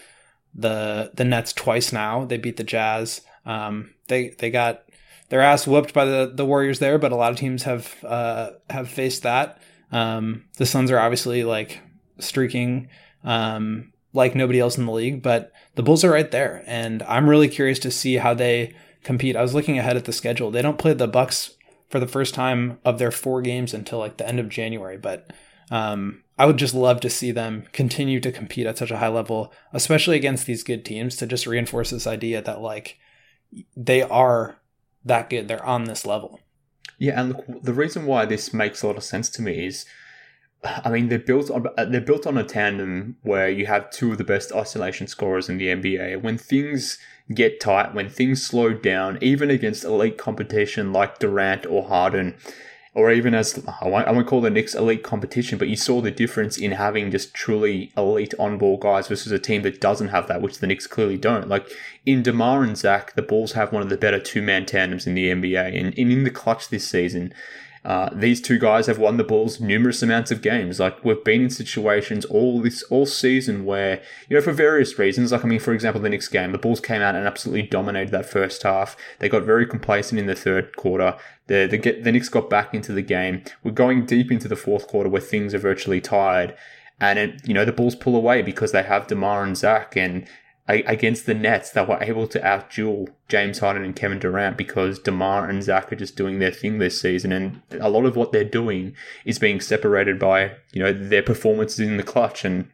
the the Nets twice now. They beat the Jazz. Um, they they got their ass whooped by the the Warriors there, but a lot of teams have uh, have faced that. Um, the Suns are obviously like streaking um, like nobody else in the league, but the Bulls are right there, and I'm really curious to see how they compete. I was looking ahead at the schedule. They don't play the Bucks for the first time of their four games until like the end of January, but um, I would just love to see them continue to compete at such a high level, especially against these good teams, to just reinforce this idea that like they are that good. They're on this level. Yeah, and look, the reason why this makes a lot of sense to me is, I mean, they're built on uh, they're built on a tandem where you have two of the best isolation scorers in the NBA. When things get tight, when things slow down, even against elite competition like Durant or Harden, or even as I won't, I won't call the Knicks elite competition, but you saw the difference in having just truly elite on ball guys versus a team that doesn't have that, which the Knicks clearly don't. Like in DeMar and Zach, the Bulls have one of the better two man tandems in the NBA. And, and in the clutch this season, uh, these two guys have won the Bulls numerous amounts of games. Like we've been in situations all this all season where you know for various reasons. Like I mean, for example, the next game, the Bulls came out and absolutely dominated that first half. They got very complacent in the third quarter. The the, the Knicks got back into the game. We're going deep into the fourth quarter where things are virtually tied. And it, you know the Bulls pull away because they have DeMar and Zach, and against the Nets, they were able to outduel James Harden and Kevin Durant because DeMar and Zach are just doing their thing this season. And a lot of what they're doing is being separated by, you know, their performances in the clutch. And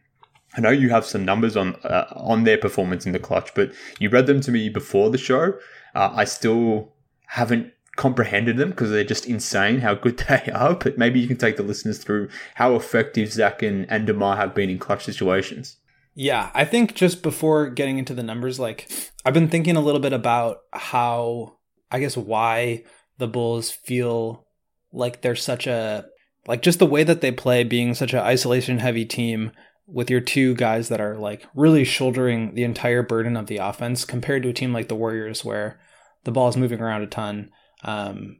I know you have some numbers on uh, on their performance in the clutch, but you read them to me before the show. Uh, I still haven't comprehended them because they're just insane how good they are. But maybe you can take the listeners through how effective Zach and, and DeMar have been in clutch situations. Yeah, I think just before getting into the numbers, like I've been thinking a little bit about how I guess why the Bulls feel like they're such a like just the way that they play being such an isolation heavy team with your two guys that are like really shouldering the entire burden of the offense compared to a team like the Warriors where the ball is moving around a ton um,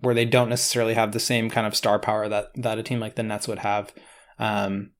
where they don't necessarily have the same kind of star power that that a team like the Nets would have. Um,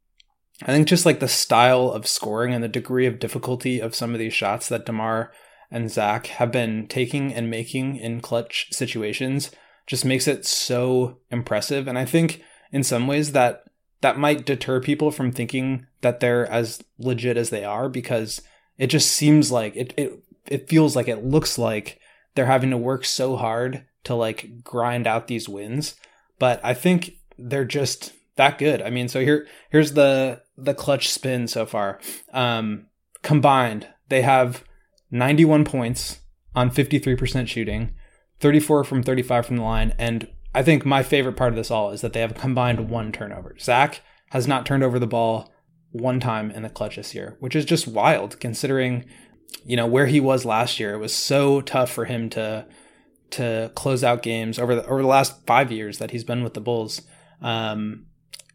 I think just like the style of scoring and the degree of difficulty of some of these shots that DeMar and Zach have been taking and making in clutch situations just makes it so impressive. And I think in some ways that that might deter people from thinking that they're as legit as they are because it just seems like it it, it feels like it looks like they're having to work so hard to like grind out these wins. But I think they're just that good. I mean, so here here's the the clutch spin so far. Um, combined, they have 91 points on 53% shooting, 34 from 35 from the line, and I think my favorite part of this all is that they have combined one turnover. Zach has not turned over the ball one time in the clutch this year, which is just wild considering, you know, where he was last year. It was so tough for him to to close out games over the over the last five years that he's been with the Bulls. Um,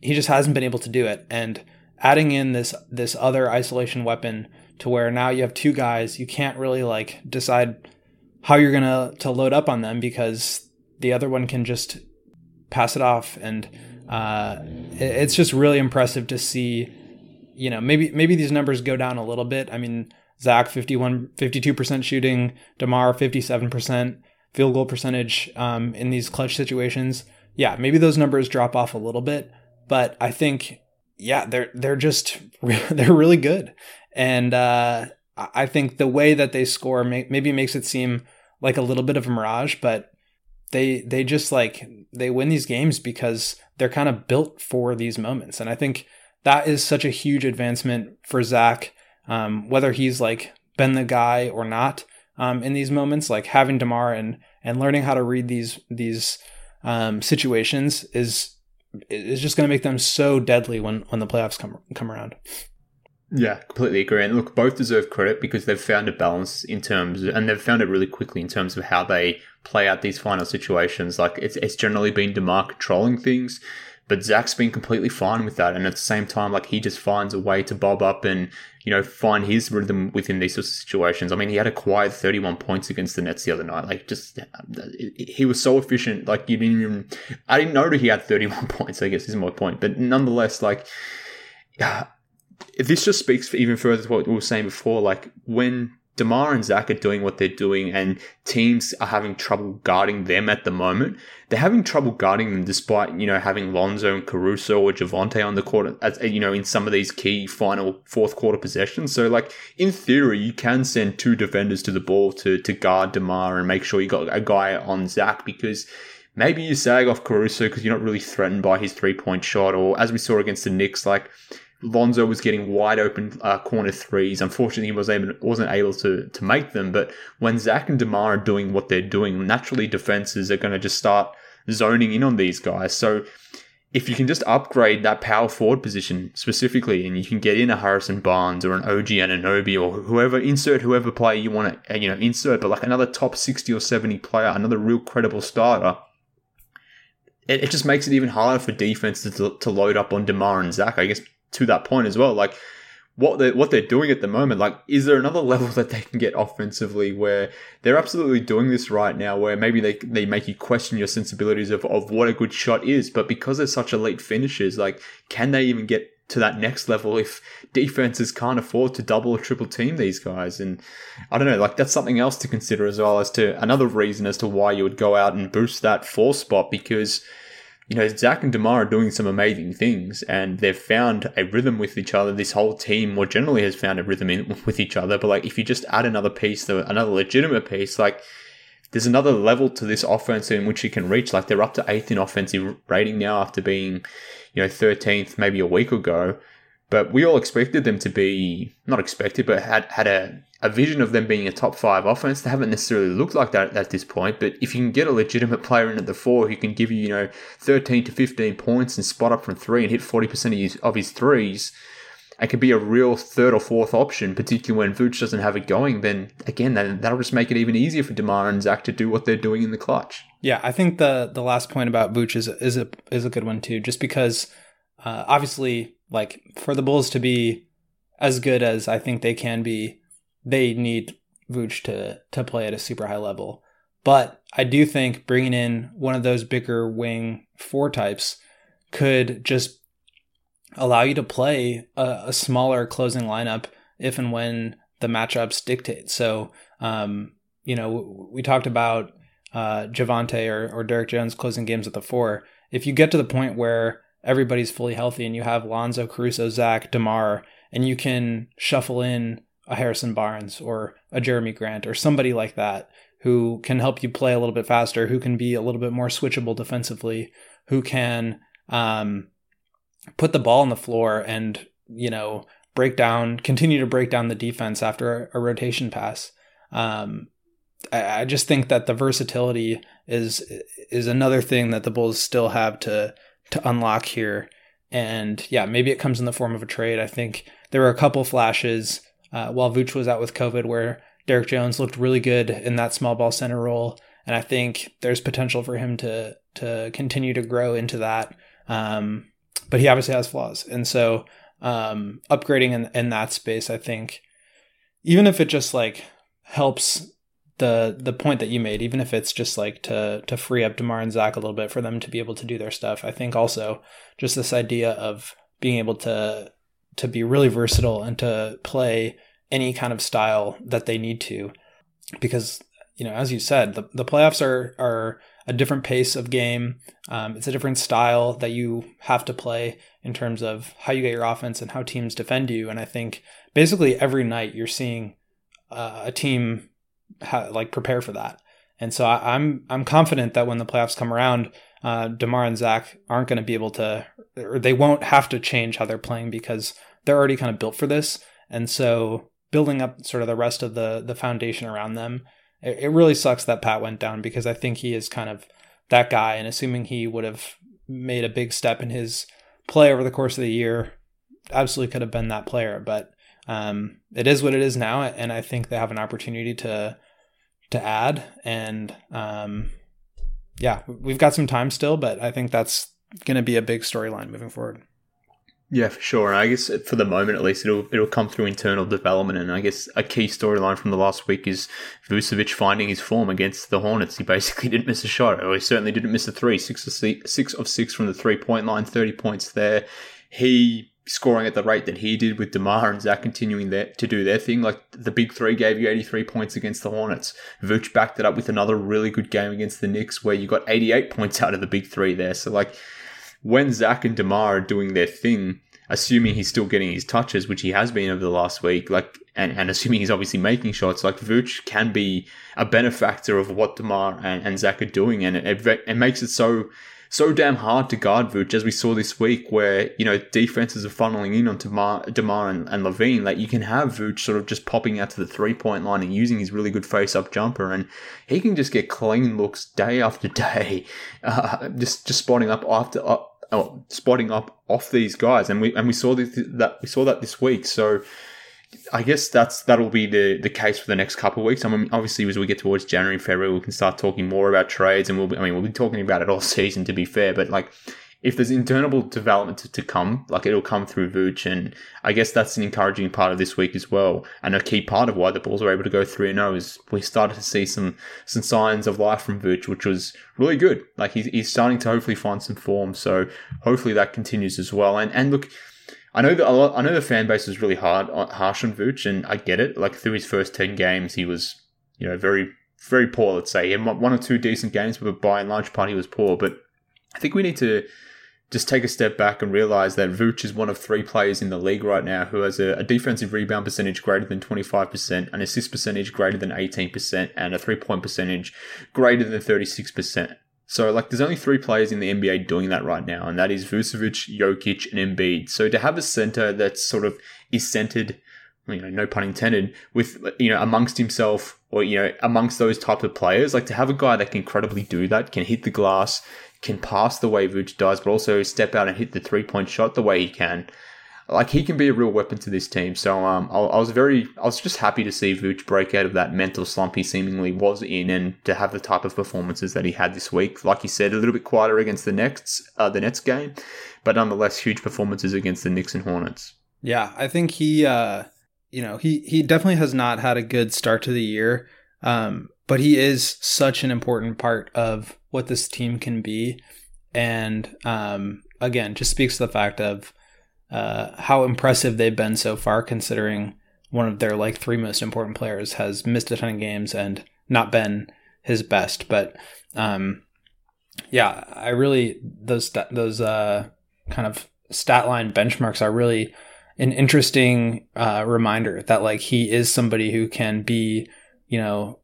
he just hasn't been able to do it. And adding in this this other isolation weapon to where now you have two guys, you can't really like decide how you're gonna to load up on them because the other one can just pass it off. And uh, it's just really impressive to see you know maybe maybe these numbers go down a little bit. I mean zach 51 52% shooting demar 57% field goal percentage um, in these clutch situations. Yeah maybe those numbers drop off a little bit but i think yeah they're they're just they're really good and uh, i think the way that they score may, maybe makes it seem like a little bit of a mirage but they they just like they win these games because they're kind of built for these moments. And I think that is such a huge advancement for Zach, um, whether he's like been the guy or not um, in these moments. Like having DeMar and and learning how to read these these um, situations is is just going to make them so deadly when when the playoffs come come around. Yeah, completely agree. And look, both deserve credit because they've found a balance in terms, and they've found it really quickly in terms of how they play out these final situations. Like it's it's generally been DeMar controlling things, but Zach's been completely fine with that. And at the same time, like he just finds a way to bob up and you know find his rhythm within these sorts of situations. I mean, he had a quiet 31 points against the Nets the other night. Like just he was so efficient. Like you didn't even I didn't know that he had 31 points. I guess is my point. But nonetheless, like. Yeah, this just speaks even further to what we were saying before. Like when DeMar and Zach are doing what they're doing, and teams are having trouble guarding them at the moment. They're having trouble guarding them, despite you know having Lonzo and Caruso or Javonte on the court, as you know, in some of these key final fourth quarter possessions. So, like in theory, you can send two defenders to the ball to to guard DeMar and make sure you got a guy on Zach because maybe you sag off Caruso because you're not really threatened by his three point shot, or as we saw against the Knicks, like Lonzo was getting wide open uh, corner threes. Unfortunately, he was able, wasn't able to, to make them. But when Zach and DeMar are doing what they're doing, naturally defenses are going to just start zoning in on these guys. So if you can just upgrade that power forward position specifically, and you can get in a Harrison Barnes or an OG Anunoby or whoever, insert whoever player you want to, you know, insert, but like another top 60 or 70 player, another real credible starter, it, it just makes it even harder for defenses to, to load up on DeMar and Zach. I guess to that point as well. Like what they what they're doing at the moment. Like, is there another level that they can get offensively where they're absolutely doing this right now? Where maybe they they make you question your sensibilities of of what a good shot is, but because they're such elite finishers, like, can they even get to that next level if defenses can't afford to double or triple team these guys. And I don't know, like that's something else to consider as well as to another reason as to why you would go out and boost that four spot because you know, Zach and DeMar are doing some amazing things and they've found a rhythm with each other. This whole team more generally has found a rhythm in, with each other. But like, if you just add another piece, another legitimate piece, like there's another level to this offense in which you can reach. Like they're up to eighth in offensive rating now after being, you know, 13th maybe a week ago. But we all expected them to be, not expected, but had, had a a vision of them being a top five offense. They haven't necessarily looked like that at this point, but if you can get a legitimate player in at the four who can give you, you know, 13 to 15 points and spot up from three and hit 40% of his, of his threes, and can be a real third or fourth option, particularly when Vooch doesn't have it going, then again, that, that'll just make it even easier for DeMar and Zach to do what they're doing in the clutch. Yeah, I think the the last point about Vooch is, is, a, is a good one too, just because uh, obviously, like, for the Bulls to be as good as I think they can be they need Vooch to to play at a super high level. But I do think bringing in one of those bigger wing four types could just allow you to play a, a smaller closing lineup if and when the matchups dictate. So, um, you know, we talked about uh, Javonte or, or Derrick Jones closing games at the four. If you get to the point where everybody's fully healthy and you have Lonzo, Caruso, Zach, DeMar, and you can shuffle in a Harrison Barnes or a Jerami Grant or somebody like that who can help you play a little bit faster, who can be a little bit more switchable defensively, who can um, put the ball on the floor and you know break down, continue to break down the defense after a, a rotation pass. Um, I, I just think that the versatility is is another thing that the Bulls still have to to unlock here And yeah, maybe it comes in the form of a trade. I think there were a couple flashes uh, while Vooch was out with COVID where Derrick Jones looked really good in that small ball center role. And I think there's potential for him to to continue to grow into that. Um, but he obviously has flaws. And so um, upgrading in, in that space, I think, even if it just like helps the the point that you made, even if it's just like to to free up DeMar and Zach a little bit for them to be able to do their stuff. I think also just this idea of being able to to be really versatile and to play any kind of style that they need to, because you know, as you said, the, the playoffs are are a different pace of game. Um, it's a different style that you have to play in terms of how you get your offense and how teams defend you. And I think basically every night you're seeing uh, a team like prepare for that. And so I, am I'm, I'm confident that when the playoffs come around, uh, DeMar and Zach aren't going to be able to, or they won't have to change how they're playing because they're already kind of built for this. And so building up sort of the rest of the the foundation around them, it, it really sucks that Pat went down because I think he is kind of that guy. And assuming he would have made a big step in his play over the course of the year, absolutely could have been that player. But um, it is what it is now, and I think they have an opportunity to to add. And um, yeah, we've got some time still, but I think that's going to be a big storyline moving forward. Yeah, for sure. I guess for the moment, at least, it'll it'll come through internal development. And I guess a key storyline from the last week is Vucevic finding his form against the Hornets. He basically didn't miss a shot, or he certainly didn't miss a three. Six of six, six of six from the three point line, thirty points there. He scoring at the rate that he did with DeMar and Zach continuing their, to do their thing. Like the big three gave you 83 points against the Hornets. Vooch backed it up with another really good game against the Knicks where you got 88 points out of the big three there. So like when Zach and DeMar are doing their thing, assuming he's still getting his touches, which he has been over the last week, like and, and assuming he's obviously making shots, like Vooch can be a benefactor of what DeMar and, and Zach are doing, and it, it, it makes it so so damn hard to guard Vooch, as we saw this week, where, you know, defenses are funneling in onto Mar- DeMar and, and LaVine. Like, you can have Vooch sort of just popping out to the three point line and using his really good face up jumper, and he can just get clean looks day after day, uh, just, just spotting up after. Uh, oh, spotting up off these guys, and we and we saw this, that we saw that this week. So I guess that's that'll be the the case for the next couple of weeks. I mean, obviously, as we get towards January and February, we can start talking more about trades, and we'll be, I mean, we'll be talking about it all season to be fair. But like, if there's internal development to, to come, like it'll come through Vooch, and I guess that's an encouraging part of this week as well, and a key part of why the Bulls were able to go three and zero is we started to see some some signs of life from Vooch, which was really good. Like he's he's starting to hopefully find some form, so hopefully that continues as well. And and look I know that a lot, I know the fan base was really hard, uh, harsh on Vooch, and I get it. Like through his first ten games, he was, you know, very, very poor. Let's say he had one or two decent games, but by and large, part he was poor. But I think we need to just take a step back and realize that Vooch is one of three players in the league right now who has a, a defensive rebound percentage greater than 25%, an assist percentage greater than 18%, and a three point percentage greater than 36%. So, like, there's only three players in the NBA doing that right now, and that is Vucevic, Jokic, and Embiid. So, to have a center that sort of is centered, you know, no pun intended, with, you know, amongst himself or, you know, amongst those type of players, like to have a guy that can incredibly do that, can hit the glass, can pass the way Vucevic does, but also step out and hit the three point shot the way he can like he can be a real weapon to this team. So um, I, I, was very, I was just happy to see Vooch break out of that mental slump he seemingly was in, and to have the type of performances that he had this week. Like you said, a little bit quieter against the Nets, uh, the Nets game, but nonetheless huge performances against the Knicks and Hornets. Yeah, I think he, uh, you know, he he definitely has not had a good start to the year, um, but he is such an important part of what this team can be, and um, again, just speaks to the fact of uh, how impressive they've been so far, considering one of their like three most important players has missed a ton of games and not been his best. But um, yeah, I really those those uh, kind of stat line benchmarks are really an interesting uh, reminder that like he is somebody who can be you know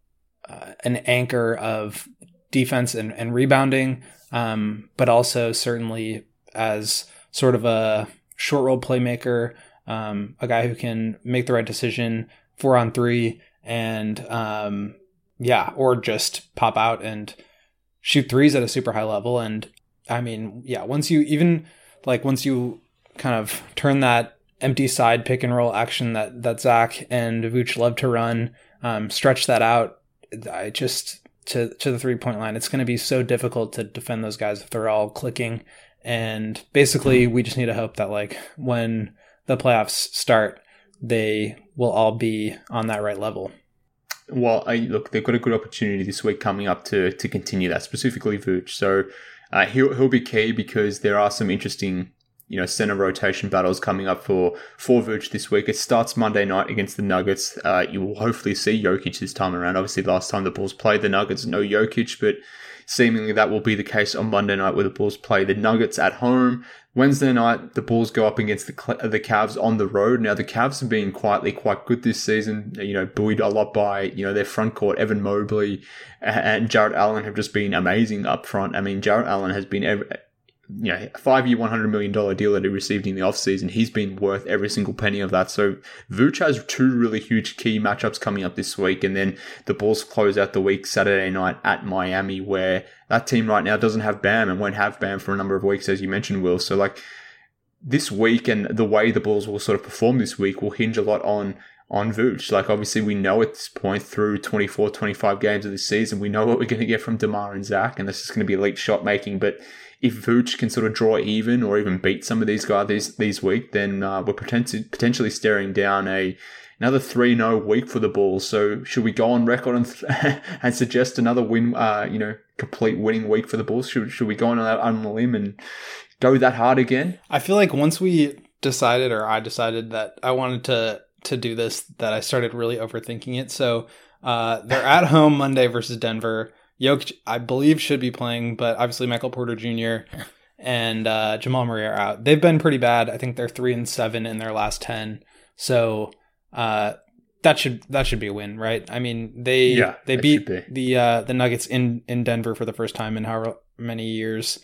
uh, an anchor of defense and, and rebounding, um, but also certainly as sort of a short role playmaker, um, a guy who can make the right decision four on three, and um, yeah, or just pop out and shoot threes at a super high level. And I mean, yeah, once you even like once you kind of turn that empty side pick and roll action that that Zach and Vooch love to run, um, stretch that out. I just to to the three point line. It's going to be so difficult to defend those guys if they're all clicking. And basically, we just need to hope that like when the playoffs start, they will all be on that right level. Well, I, look, they've got a good opportunity this week coming up to to continue that, specifically Vooch. So uh, he'll he'll be key because there are some interesting you know center rotation battles coming up for for Vooch this week. It starts Monday night against the Nuggets. Uh, you will hopefully see Jokic this time around. Obviously, last time the Bulls played the Nuggets, no Jokic, but seemingly that will be the case on Monday night where the Bulls play the Nuggets at home. Wednesday night, the Bulls go up against the the Cavs on the road. Now the Cavs have been quietly quite good this season. You know, buoyed a lot by you know their front court. Evan Mobley and Jarrett Allen have just been amazing up front. I mean, Jarrett Allen has been you know, five year, $100 million deal that he received in the offseason, he's been worth every single penny of that. So Vooch has two really huge key matchups coming up this week. And then the Bulls close out the week Saturday night at Miami, where that team right now doesn't have Bam and won't have Bam for a number of weeks, as you mentioned, Will. So, like, this week and the way the Bulls will sort of perform this week will hinge a lot on on Vooch. Like, obviously, we know at this point through 24, 25 games of the season, we know what we're going to get from DeMar and Zach, and this is going to be elite shot making. But if Vooch can sort of draw even or even beat some of these guys these these week, then uh, we're potentially potentially staring down a another 3-0 week for the Bulls. So should we go on record and, and suggest another win, uh, you know, complete winning week for the Bulls? Should, should we go on on a limb and go that hard again? I feel like once we decided, or I decided that I wanted to to do this, that I started really overthinking it. So uh, they're at home Monday versus Denver. Yoke, I believe, should be playing, but obviously Michael Porter Jr. and uh, Jamal Murray are out. They've been pretty bad. I think they're three and seven in their last ten. So uh, that should that should be a win, right? I mean, they yeah, they beat the uh, the Nuggets in in Denver for the first time in however many years.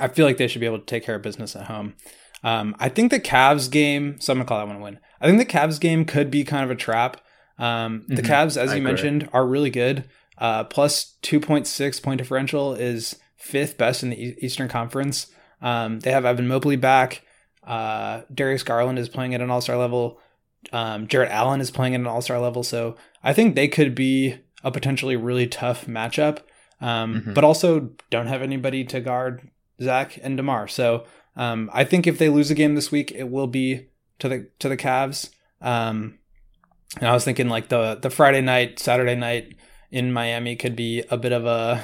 I feel like they should be able to take care of business at home. Um, I think the Cavs game, so I'm gonna call that one a win. I think the Cavs game could be kind of a trap. Um, the mm-hmm. Cavs, as I you agree. mentioned, are really good. Uh, plus 2.6 point differential is fifth best in the Eastern Conference. Um, they have Evan Mobley back. Uh, Darius Garland is playing at an all star level. Um, Jarrett Allen is playing at an all star level. So I think they could be a potentially really tough matchup, um, mm-hmm. but also don't have anybody to guard Zach and DeMar. So um, I think if they lose a game this week, it will be to the to the Cavs. Um, and I was thinking like the the Friday night, Saturday night in Miami could be a bit of a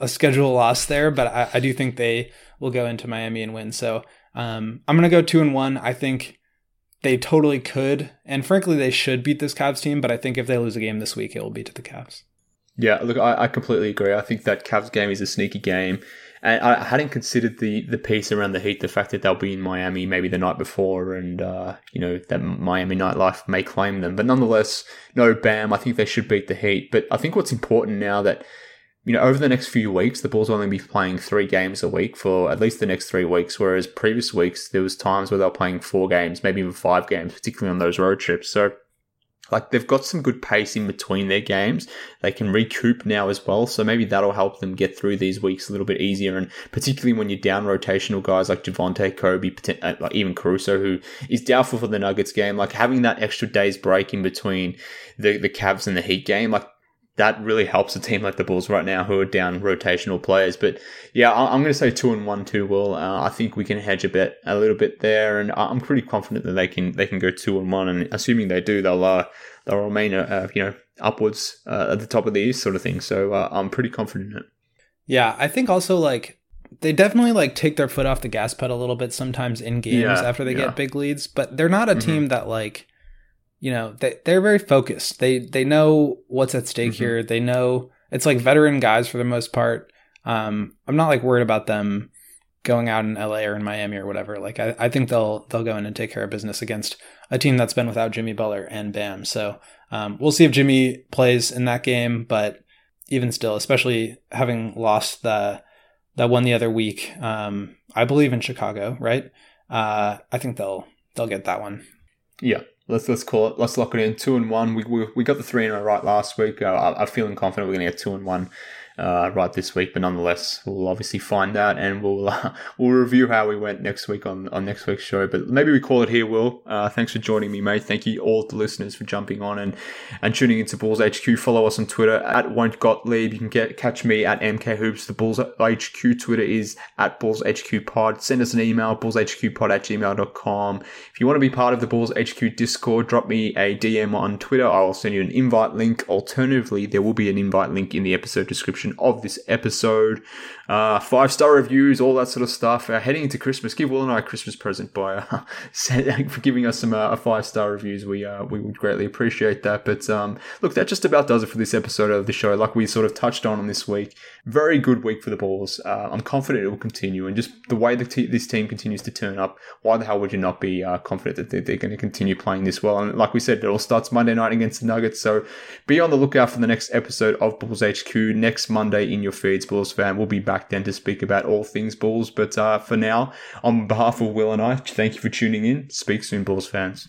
a schedule loss there, but I, I do think they will go into Miami and win. So um, I'm gonna go two and one. I think they totally could, and frankly, they should beat this Cavs team. But I think if they lose a game this week, it will be to the Cavs. Yeah, look, I, I completely agree. I think that Cavs game is a sneaky game. And I hadn't considered the, the piece around the Heat, the fact that they'll be in Miami maybe the night before, and uh, you know that Miami nightlife may claim them. But nonetheless, no, bam. I think they should beat the Heat. But I think what's important now that you know over the next few weeks, the Bulls will only be playing three games a week for at least the next three weeks, whereas previous weeks there was times where they were playing four games, maybe even five games, particularly on those road trips. So like they've got some good pace in between their games. They can recoup now as well. So maybe that'll help them get through these weeks a little bit easier. And particularly when you're down rotational guys like Javonte, Coby, uh, like even Caruso, who is doubtful for the Nuggets game, like having that extra day's break in between the, the Cavs and the Heat game, like that really helps a team like the Bulls right now who are down rotational players. But yeah, I'm going to say two and one, two. Will uh, I think we can hedge a bit, a little bit there, and I'm pretty confident that they can they can go two and one. And assuming they do, they'll uh, they'll remain uh, you know upwards uh, at the top of the East, sort of thing. So uh, I'm pretty confident in it. Yeah, I think also like they definitely like take their foot off the gas pedal a little bit sometimes in games yeah, after they yeah. get big leads, but they're not a mm-hmm. team that like you know they they're very focused. They they know what's at stake mm-hmm. here. They know it's like veteran guys for the most part. Um, I'm not like worried about them going out in LA or in Miami or whatever. Like I, I think they'll they'll go in and take care of business against a team that's been without Jimmy Butler and Bam. So um, we'll see if Jimmy plays in that game. But even still, especially having lost the that one the other week, um, I believe in Chicago, right? Uh, I think they'll they'll get that one. Yeah, let's let's call it. Let's lock it in. Two and one. We we, we got the three in a right last week. Uh, I, am feeling confident we're going to get two and one uh, right this week. But nonetheless, we'll obviously find out and we'll uh, we'll review how we went next week on, on next week's show. But maybe we call it here, Will. Uh, thanks for joining me, mate. Thank you all the listeners for jumping on and, and tuning into Bulls HQ. Follow us on Twitter at Won't Gottlieb. You can get catch me at MK Hoops. The Bulls HQ Twitter is at Bulls HQ Pod. Send us an email, bullshqpod at gmail.com. If you want to be part of the Bulls HQ Discord, drop me a DM on Twitter. I will send you an invite link. Alternatively, there will be an invite link in the episode description of this episode. Uh, five star reviews, all that sort of stuff. Uh, heading into Christmas, give Will and I a Christmas present by uh, for giving us some uh, five star reviews. We uh, we would greatly appreciate that. But um, look, that just about does it for this episode of the show. Like we sort of touched on on this week, very good week for the Bulls. Uh, I'm confident it will continue, and just the way te- this team continues to turn up, why the hell would you not be uh, confident that they're, they're going to continue playing this well? And like we said, it all starts Monday night against the Nuggets. So be on the lookout for the next episode of Bulls HQ next Monday in your feeds, Bulls fan. We'll be back then to speak about all things Bulls. But uh, for now, on behalf of Will and I, thank you for tuning in. Speak soon, Bulls fans.